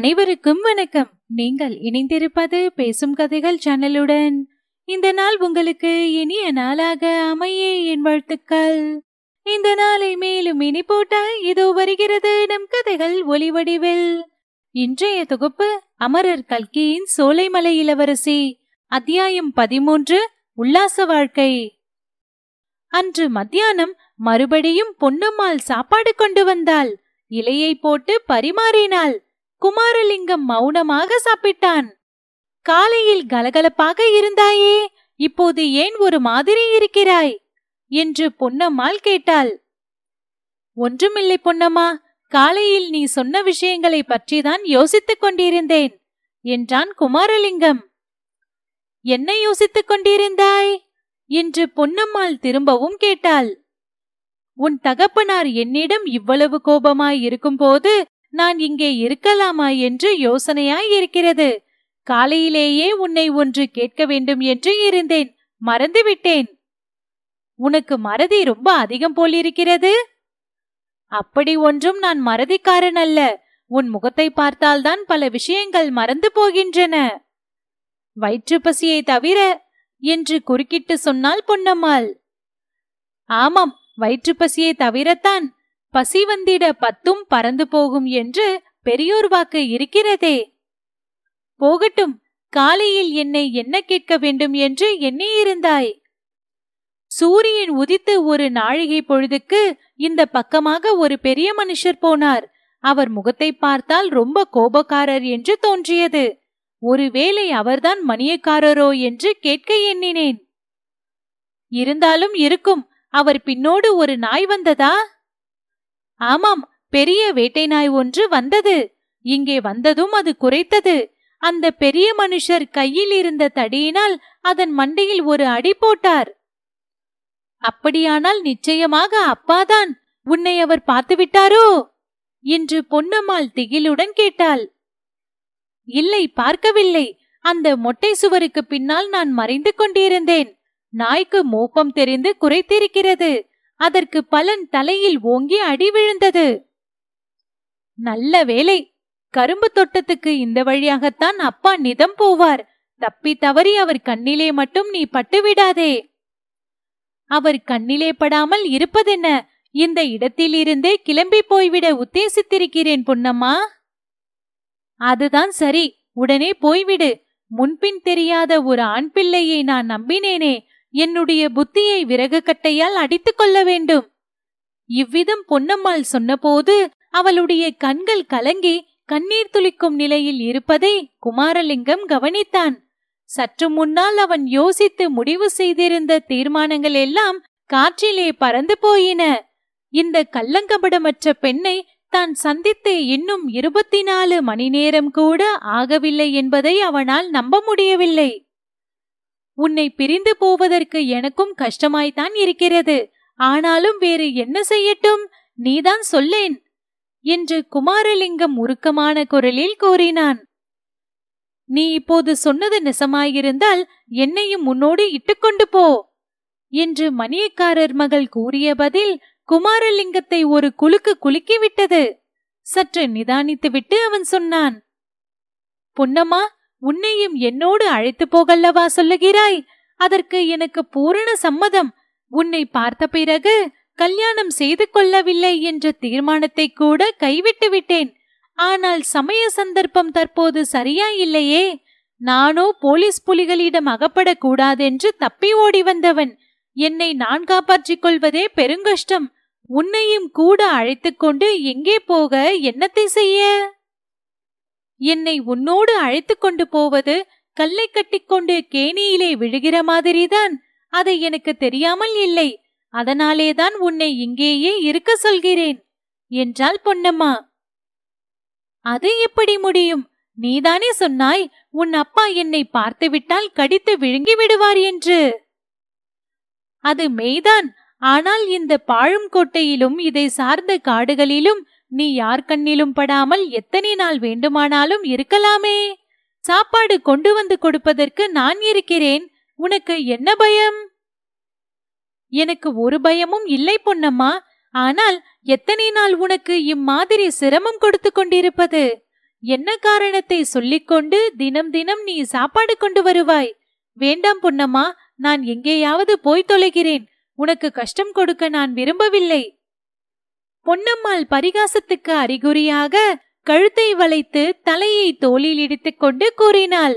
அனைவருக்கும் வணக்கம். நீங்கள் இணைந்திருப்பது பேசும் கதைகள் சேனலுடன். இந்த நாள் உங்களுக்கு இனிய நாளாக அமைய என் வாழ்த்துக்கள். இந்த நாளை மேலும் இனி போட்ட இதோ வருகிறது நம் கதைகள் ஒளி வடிவில். இன்றைய தொகுப்பு அமரர் கல்கியின் சோலைமலை இளவரசி அத்தியாயம் பதிமூன்று உல்லாச வாழ்க்கை. அன்று மத்தியானம் மறுபடியும் பொன்னம்மாள் சாப்பாடு கொண்டு வந்தாள். இலையை போட்டு பரிமாறினாள். குமாரலிங்கம் மௌனமாக சாப்பிட்டான். காலையில் கலகலப்பாக இருந்தாயே இப்போது ஏன் ஒரு மாதிரி இருக்கிறாய்? என்று பொன்னம்மாள் கேட்டாள். ஒன்றுமில்லை பொன்னம்மா காலையில் நீ சொன்ன விஷயங்களை பற்றிதான் யோசித்துக் கொண்டிருந்தேன் என்றான் குமாரலிங்கம். என்ன யோசித்துக் கொண்டிருந்தாய்? என்று பொன்னம்மாள் திரும்பவும் கேட்டாள். உன் தகப்பனார் என்னிடம் இவ்வளவு கோபமாய் இருக்கும்போது நான் இங்கே இருக்கலாமா என்று யோசனையாய் இருக்கிறது. காலையிலேயே உன்னை ஒன்று கேட்க வேண்டும் என்று இருந்தேன். மறந்துவிட்டேன். உனக்கு மறதி ரொம்ப அதிகம் போலிருக்கிறது? அப்படி ஒன்றும் நான் மறதிக்காரன் அல்ல. உன் முகத்தை பார்த்தால்தான் பல விஷயங்கள் மறந்து போகின்றன. வயிற்று பசியை தவிர என்று குறுக்கிட்டு சொன்னால் பொன்னம்மாள். ஆமாம் வயிற்று பசியை தவிரத்தான் பசி வந்திட பத்தும் பறந்து போகும் என்று பெரியோர் வாக்கு இருக்கிறதே. போகட்டும் காலையில் என்னை என்ன கேட்க வேண்டும் என்று எண்ணியிருந்தாய்? சூரியன் உதித்து ஒரு நாழிகை பொழுதுக்கு இந்த பக்கமாக ஒரு பெரிய மனுஷர் போனார். அவர் முகத்தை பார்த்தால் ரொம்ப கோபக்காரர் என்று தோன்றியது. ஒருவேளை அவர்தான் மணியக்காரரோ என்று கேட்க எண்ணினேன். இருந்தாலும் இருக்கும் அவர் பின்னோடு ஒரு நாய் வந்ததா? ஆமாம் பெரிய வேட்டை நாய் ஒன்று வந்தது. இங்கே வந்ததும் அது குறைத்தது அந்த பெரிய மனுஷர் கையில் இருந்த தடியினால் அதன் மண்டையில் ஒரு அடி போட்டார். அப்படியானால் நிச்சயமாக அப்பாதான் உன்னை அவர் பார்த்துவிட்டாரோ? என்று பொன்னம்மாள் திகிலுடன் கேட்டாள். இல்லை பார்க்கவில்லை. அந்த மொட்டை சுவருக்கு பின்னால் நான் மறைந்து கொண்டிருந்தேன். நாய்க்கு மோப்பம் தெரிந்து குறைத்திருக்கிறது அதற்கு பலன் தலையில் ஓங்கி அடி விழுந்தது. நல்ல வேலை கரும்பு தோட்டத்துக்கு இந்த வழியாகத்தான் அப்பா நிதம் போவார். தப்பி தவறி அவர் கண்ணிலே மட்டும் நீ பட்டுவிடாதே அவர் கண்ணிலே படாமல் இருப்பதென்ன? இந்த இடத்திலிருந்தே கிளம்பி போய்விட உத்தேசித்திருக்கிறேன் பொன்னம்மா. அதுதான் சரி உடனே போய்விடு. முன்பின் தெரியாத ஒரு ஆண் பிள்ளையை நான் நம்பினேனே. என்னுடைய புத்தியை விறகு கட்டையால் அடித்துக் கொள்ள வேண்டும். இவ்விதம் பொன்னம்மாள் சொன்னபோது அவளுடைய கண்கள் கலங்கி கண்ணீர் துளிக்கும் நிலையில் இருப்பதை குமாரலிங்கம் கவனித்தான். சற்று முன்னால் அவன் யோசித்து முடிவு செய்திருந்த தீர்மானங்கள் எல்லாம் காற்றிலே பறந்து போயின. இந்த கள்ளங்கபடமற்ற பெண்ணை தான் சந்தித்து இன்னும் இருபத்தி நாலு மணி நேரம் கூட ஆகவில்லை என்பதை அவனால் நம்ப முடியவில்லை. உன்னை பிரிந்து போவதற்கு எனக்கும் கஷ்டமாய்த்தான் இருக்கிறது. ஆனாலும் வேறு என்ன செய்யட்டும்? நீதான் சொல்லேன். என்று குமாரலிங்கம் உருக்கமான குரலில் கூறினான். நீ இப்போது சொன்னது நெசமாயிருந்தால் என்னையும் உன்னோடு இட்டுக்கொண்டு போ. என்று மணியக்காரர் மகள் கூறிய பதில் குமாரலிங்கத்தை ஒரு குலுக்கு குலுக்கிவிட்டது. சற்று நிதானித்துவிட்டு அவன் சொன்னான். பொன்னம்மா உன்னையும் என்னோடு அழைத்து போகல்லவா சொல்லுகிறாய்? அதற்கு எனக்கு பூரண சம்மதம். உன்னை பார்த்த பிறகு கல்யாணம் செய்து கொள்ளவில்லை என்ற தீர்மானத்தை கூட கைவிட்டு விட்டேன். ஆனால் சமய சந்தர்ப்பம் தற்போது சரியா இல்லையே நானோ போலீஸ் புலிகளிடம் அகப்படக்கூடாதென்று தப்பி ஓடி வந்தவன். என்னை நான் காப்பாற்றிக் கொள்வதே பெருங்கஷ்டம். உன்னையும் கூட அழைத்துக்கொண்டு எங்கே போக என்னத்தை செய்ய? என்னை உன்னோடு அழைத்து கொண்டு போவது கல்லை கட்டிக்கொண்டு கேணியிலே விழுகிற மாதிரிதான். அதை எனக்கு தெரியாமல் இல்லை. அதனாலேதான் உன்னை இங்கேயே இருக்க சொல்கிறேன் என்றாள் பொன்னம்மா. அது எப்படி முடியும்? நீதானே சொன்னாய் உன் அப்பா என்னை பார்த்துவிட்டால் கடித்து விழுங்கி விடுவார் என்று. அது மெய்தான். ஆனால் இந்த பாழும் கோட்டையிலும் இதை சார்ந்த காடுகளிலும் நீ யார் கண்ணிலும் படாமல் எத்தனை நாள் வேண்டுமானாலும் இருக்கலாமே. சாப்பாடு கொண்டு வந்து கொடுப்பதற்கு நான் இருக்கிறேன். உனக்கு என்ன பயம்? எனக்கு ஒரு பயமும் இல்லை பொன்னம்மா. ஆனால் எத்தனை நாள் உனக்கு இம்மாதிரி சிரமம் கொடுத்து கொண்டிருப்பது? என்ன காரணத்தை சொல்லிக்கொண்டு தினம் தினம் நீ சாப்பாடு கொண்டு வருவாய்? வேண்டாம் பொன்னம்மா நான் எங்கேயாவது போய் தொலைகிறேன். உனக்கு கஷ்டம் கொடுக்க நான் விரும்பவில்லை. பொன்னம்மாள் பரிகாசத்துக்கு அறிகுறியாக கழுத்தை வளைத்து தலையை தோளில் இடித்துக் கொண்டு கூறினாள்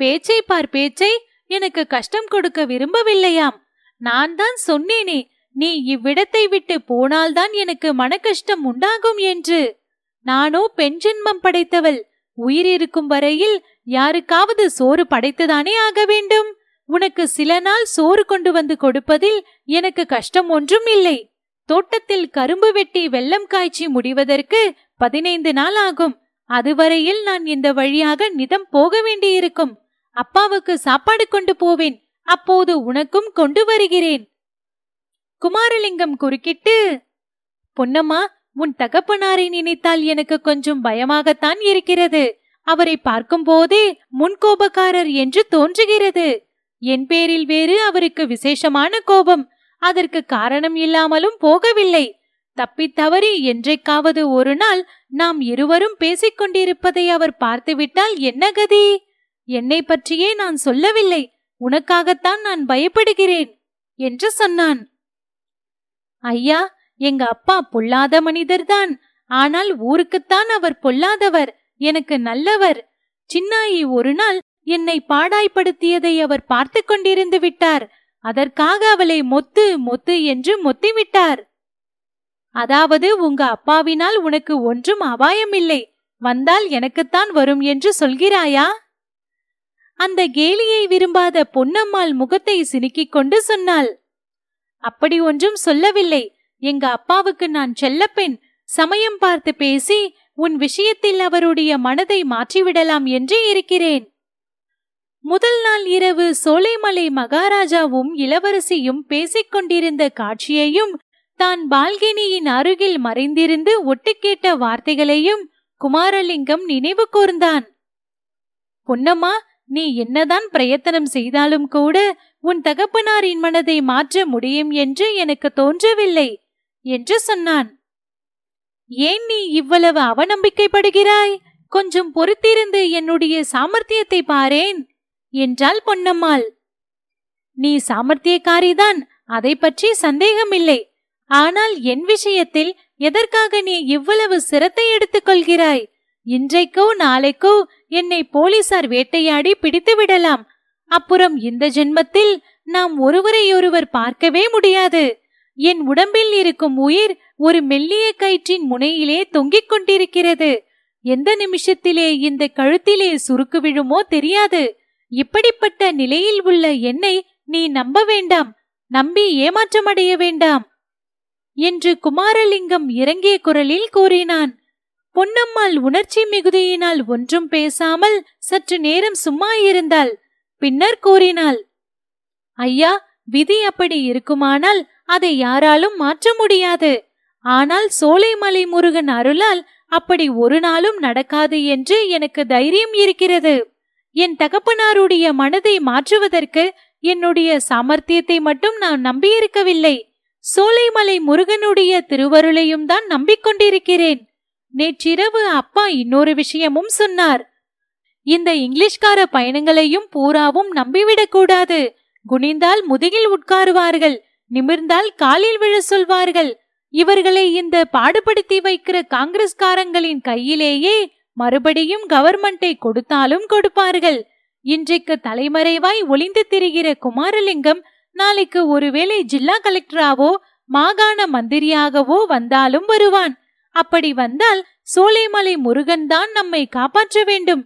பேச்சை பார் பேச்சை எனக்கு கஷ்டம் கொடுக்க விரும்பவில்லையாம். நான் தான் சொன்னேனே நீ இவ்விடத்தை விட்டு போனால்தான் எனக்கு மனக்கஷ்டம் உண்டாகும் என்று. நானோ பெண் ஜென்மம் படைத்தவள். உயிர் இருக்கும் வரையில் யாருக்காவது சோறு படைத்துதானே ஆக வேண்டும். உனக்கு சில நாள் சோறு கொண்டு வந்து கொடுப்பதில் எனக்கு கஷ்டம் ஒன்றும் இல்லை. தோட்டத்தில் கரும்பு வெட்டி வெள்ளம் காய்ச்சி முடிவதற்கு பதினைந்து நாள் ஆகும். அதுவரையில் நான் இந்த வழியாக நிதம் போக வேண்டியிருக்கும். அப்பாவுக்கு சாப்பாடு கொண்டு போவேன். அப்போது உனக்கும் கொண்டு வருகிறேன். குமாரலிங்கம் குறுக்கிட்டு பொன்னம்மா உன் தகப்பனாரை நினைத்தால் எனக்கு கொஞ்சம் பயமாகத்தான் இருக்கிறது. அவரை பார்க்கும் போதே முன்கோபக்காரர் என்று தோன்றுகிறது. என் பேரில் வேறு அவருக்கு விசேஷமான கோபம். அதற்கு காரணம் இல்லாமலும் போகவில்லை. தப்பித்தவறி என்றைக்காவது ஒரு நாள் நாம் இருவரும் பேசிக் கொண்டிருப்பதை அவர் பார்த்துவிட்டால் என்ன கதி? என்னை பற்றியே நான் சொல்லவில்லை. உனக்காகத்தான் நான் பயப்படுகிறேன் என்று சொன்னான். ஐயா எங்க அப்பா பொல்லாத மனிதர்தான். ஆனால் ஊருக்குத்தான் அவர் பொல்லாதவர். எனக்கு நல்லவர். சின்னாயி ஒரு நாள் என்னை பாடாய்ப்படுத்தியதை அவர் பார்த்து கொண்டிருந்து விட்டார். அதற்காக அவளை மொத்து மொத்து என்று மொத்திவிட்டார். அதாவது உங்க அப்பாவினால் உனக்கு ஒன்றும் அபாயமில்லை. வந்தால் எனக்குத்தான் வரும் என்று சொல்கிறாயா? அந்த கேலியை விரும்பாத பொன்னம்மாள் முகத்தை சினுக்கிக் கொண்டு சொன்னாள். அப்படி ஒன்றும் சொல்லவில்லை. எங்க அப்பாவுக்கு நான் செல்லப்பெண். சமயம் பார்த்து பேசி உன் விஷயத்தில் அவருடைய மனதை மாற்றிவிடலாம் என்று இருக்கிறேன். முதல் நாள் இரவு சோலைமலை மகாராஜாவும் இளவரசியும் பேசிக் கொண்டிருந்த காட்சியையும் தான் பால்கினியின் அருகில் மறைந்திருந்து ஒட்டுக்கேட்ட வார்த்தைகளையும் குமாரலிங்கம் நினைவு கூர்ந்தான். பொன்னம்மா நீ என்னதான் பிரயத்தனம் செய்தாலும் கூட உன் தகப்பனாரின் மனதை மாற்ற முடியும் என்று எனக்கு தோன்றவில்லை என்று சொன்னான். ஏன் நீ இவ்வளவு அவநம்பிக்கைப்படுகிறாய்? கொஞ்சம் பொறுத்திருந்து என்னுடைய சாமர்த்தியத்தை பாரேன் என்றாள் பொன்னம்மாள். நீ சாமர்த்தியக்காரிதான் அதை பற்றி சந்தேகமில்லை. ஆனால் என் விஷயத்தில் எதற்காக நீ இவ்வளவு சிரத்தை எடுத்துக் கொள்கிறாய்? இன்றைக்கோ நாளைக்கோ என்னை போலீசார் வேட்டையாடி பிடித்து விடலாம். அப்புறம் இந்த ஜென்மத்தில் நாம் ஒருவரையொருவர் பார்க்கவே முடியாது. என் உடம்பில் இருக்கும் உயிர் ஒரு மெல்லிய கயிற்றின் முனையிலே தொங்கிக் கொண்டிருக்கிறது. எந்த நிமிஷத்திலே இந்த கழுத்திலே சுருக்கு விழுமோ தெரியாது. இப்படிப்பட்ட நிலையில் உள்ள என்னை நீ நம்ப வேண்டாம் நம்பி ஏமாற்றமடைய வேண்டாம் என்று குமாரலிங்கம் இறங்கிய குரலில் கூறினான். பொன்னம்மாள் உணர்ச்சி மிகுதியினால் ஒன்றும் பேசாமல் சற்று நேரம் சும்மா இருந்தாள். பின்னர் கூறினாள் ஐயா விதி அப்படி இருக்குமானால் அதை யாராலும் மாற்ற முடியாது. ஆனால் சோலைமலை முருகன் அருளால் அப்படி ஒரு நாளும் நடக்காது என்று எனக்கு தைரியம் இருக்கிறது. என் தகப்பனாருடைய மனதை மாற்றுவதற்கு என்னுடைய சாமர்த்தியத்தை மட்டும் நான் நம்பியிருக்கவில்லை. சோலைமலை முருகனுடைய திருவருளையும் தான் நம்பிக்கொண்டிருக்கிறேன். நேற்றிரவு அப்பா இன்னொரு விஷயமும் சொன்னார். இந்த இங்கிலீஷ்கார பயணங்களையும் பூராவும் நம்பிவிடக்கூடாது குனிந்தால் முதுகில் உட்காருவார்கள் நிமிர்ந்தால் காலில் விழ சொல்வார்கள். இவர்களை இந்த பாடுபடுத்தி வைக்கிற காங்கிரஸ்காரங்களின் கையிலேயே மறுபடியும் கவர்மெண்டை கொடுத்தாலும் கொடுப்பார்கள். இன்றைக்கு தலைமறைவாய் ஒளிந்து திரிகிற குமாரலிங்கம் நாளைக்கு ஒருவேளை ஜில்லா கலெக்டராவோ மாகாண மந்திரியாகவோ வந்தாலும் வருவான். அப்படி வந்தால் சோலைமலை முருகன் தான் நம்மை காப்பாற்ற வேண்டும்.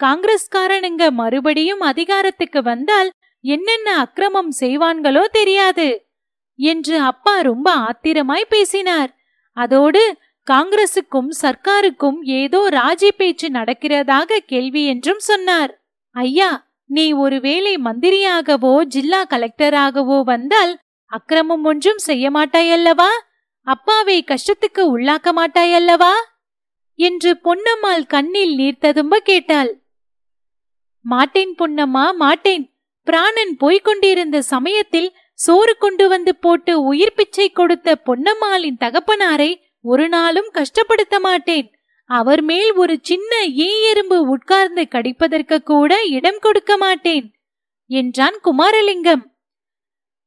காங்கிரஸ்காரனுங்க மறுபடியும் அதிகாரத்துக்கு வந்தால் என்னென்ன அக்கிரமம் செய்வான்களோ தெரியாது. என்று அப்பா ரொம்ப ஆத்திரமாய் பேசினார். அதோடு காங்கிரசுக்கும் சர்க்காருக்கும் ஏதோ ராஜி பேச்சு நடக்கிறதாக கேள்வி என்றும் சொன்னார். ஐயா நீ ஒருவேளை மந்திரியாகவோ ஜில்லா கலெக்டராகவோ வந்தால் அக்கிரமம் ஒன்றும் செய்ய மாட்டாயல்லவா? அப்பாவை கஷ்டத்துக்கு உள்ளாக்க மாட்டாயல்லவா? என்று பொன்னம்மாள் கண்ணில் நீர் ததும்ப கேட்டாள். மாட்டேன் பொன்னம்மா மாட்டேன். பிராணன் போய்க் கொண்டிருந்த சமயத்தில் சோறு கொண்டு வந்து போட்டு உயிர் பிச்சை கொடுத்த பொன்னம்மாளின் தகப்பனாரை ஒரு நாளும் கஷ்டப்படுத்த மாட்டேன். அவர் மேல் ஒரு சின்ன ஈ எறும்பு உட்கார்ந்து கடிப்பதற்கு கூட இடம் கொடுக்க மாட்டேன் என்றான் குமாரலிங்கம்.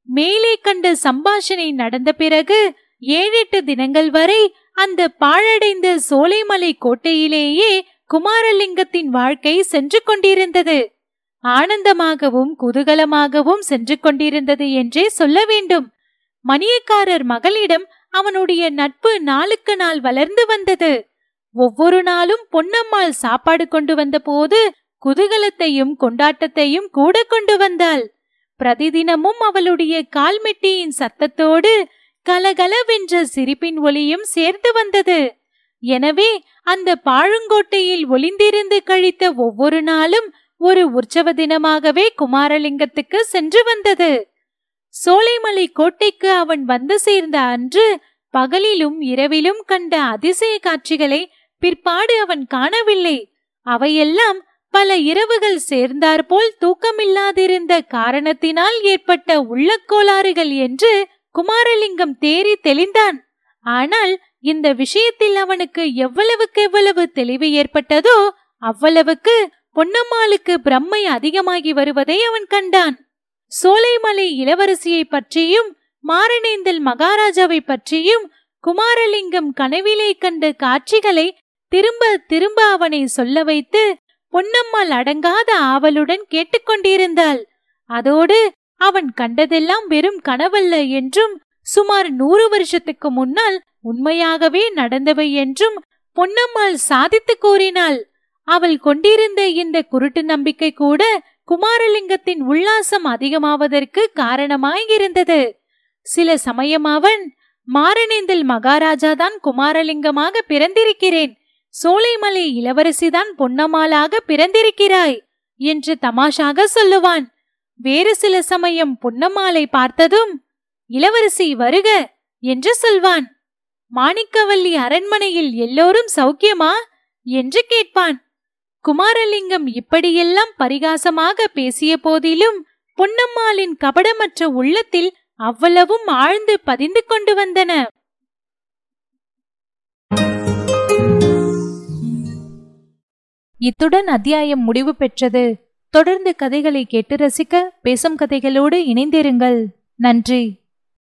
மேலே கண்ட சம்பாஷணை நடந்த பிறகு ஏழெட்டு தினங்கள் வரை அந்த பாழடைந்த சோலைமலை கோட்டையிலேயே குமாரலிங்கத்தின் வாழ்க்கை சென்று கொண்டிருந்தது. ஆனந்தமாகவும் குதூகலமாகவும் சென்று கொண்டிருந்தது என்றே சொல்ல வேண்டும். மணியக்காரர் மகளிடம் அவனுடைய நட்பு நாளுக்கு நாள் வளர்ந்து வந்தது. ஒவ்வொரு நாளும் பொன்னம்மாள் சாப்பாடு கொண்டு வந்த போது குதூகலத்தையும் கொண்டாட்டத்தையும் கூட கொண்டு வந்தாள். பிரதிதினமும் அவளுடைய கால்மெட்டியின் சத்தத்தோடு கலகலவென்ற சிரிப்பின் ஒலியும் சேர்ந்து வந்தது. எனவே அந்த பாழுங்கோட்டையில் ஒளிந்திருந்து கழித்த ஒவ்வொரு நாளும் ஒரு உற்சவ தினமாகவே குமாரலிங்கத்துக்கு சென்று வந்தது. சோலைமலை கோட்டைக்கு அவன் வந்து சேர்ந்த அன்று பகலிலும் இரவிலும் கண்ட அதிசய காட்சிகளை பிற்பாடு அவன் காணவில்லை. அவையெல்லாம் பல இரவுகள் சேர்ந்தாற்போல் தூக்கமில்லாதிருந்த காரணத்தினால் ஏற்பட்ட உள்ளக்கோளாறுகள் என்று குமாரலிங்கம் தேறி தெளிந்தான். ஆனால் இந்த விஷயத்தில் அவனுக்கு எவ்வளவுக்கு எவ்வளவு தெளிவு ஏற்பட்டதோ அவ்வளவுக்கு பொன்னம்மாளுக்கு பிரம்மை அதிகமாகி வருவதை அவன் கண்டான். சோலைமலை இளவரசியை பற்றியும் மாரணேந்தல் மகாராஜாவை பற்றியும் குமாரலிங்கம் கனவிலே கண்ட காட்சிகளை திரும்ப திரும்ப அவனை சொல்ல வைத்து பொன்னம்மாள் அடங்காத ஆவலுடன் கேட்டுக்கொண்டிருந்தாள். அதோடு அவன் கண்டதெல்லாம் வெறும் கனவல்ல என்றும் சுமார் நூறு வருஷத்துக்கு முன்னால் உண்மையாகவே நடந்தவை என்றும் பொன்னம்மாள் சாதித்து கூறினாள். அவள் கொண்டிருந்த இந்த குருட்டு நம்பிக்கை கூட குமாரலிங்கத்தின் உல்லாசம் அதிகமாவதற்கு காரணமாயிருந்தது. சில சமயம் அவன் மாரணேந்தல் மகாராஜாதான் குமாரலிங்கமாக பிறந்திருக்கிறேன் சோலைமலை இளவரசிதான் பொன்னம்மாளாக பிறந்திருக்கிறாய் என்று தமாஷாக சொல்லுவான். வேறு சில சமயம் பொன்னம்மாளை பார்த்ததும் இளவரசி வருக என்று சொல்வான். மாணிக்கவல்லி அரண்மனையில் எல்லோரும் சௌக்கியமா என்று கேட்பான். குமாரலிங்கம் இப்படியெல்லாம் பரிகாசமாக பேசிய போதிலும் பொன்னம்மாளின் கபடமற்ற உள்ளத்தில் அவ்வளவும் ஆழ்ந்து பதிந்து கொண்டு வந்தன. இத்துடன் அத்தியாயம் முடிவு பெற்றது. தொடர்ந்து கதைகளை கேட்டு ரசிக்க பேசும் கதைகளோடு இணைந்திருங்கள். நன்றி.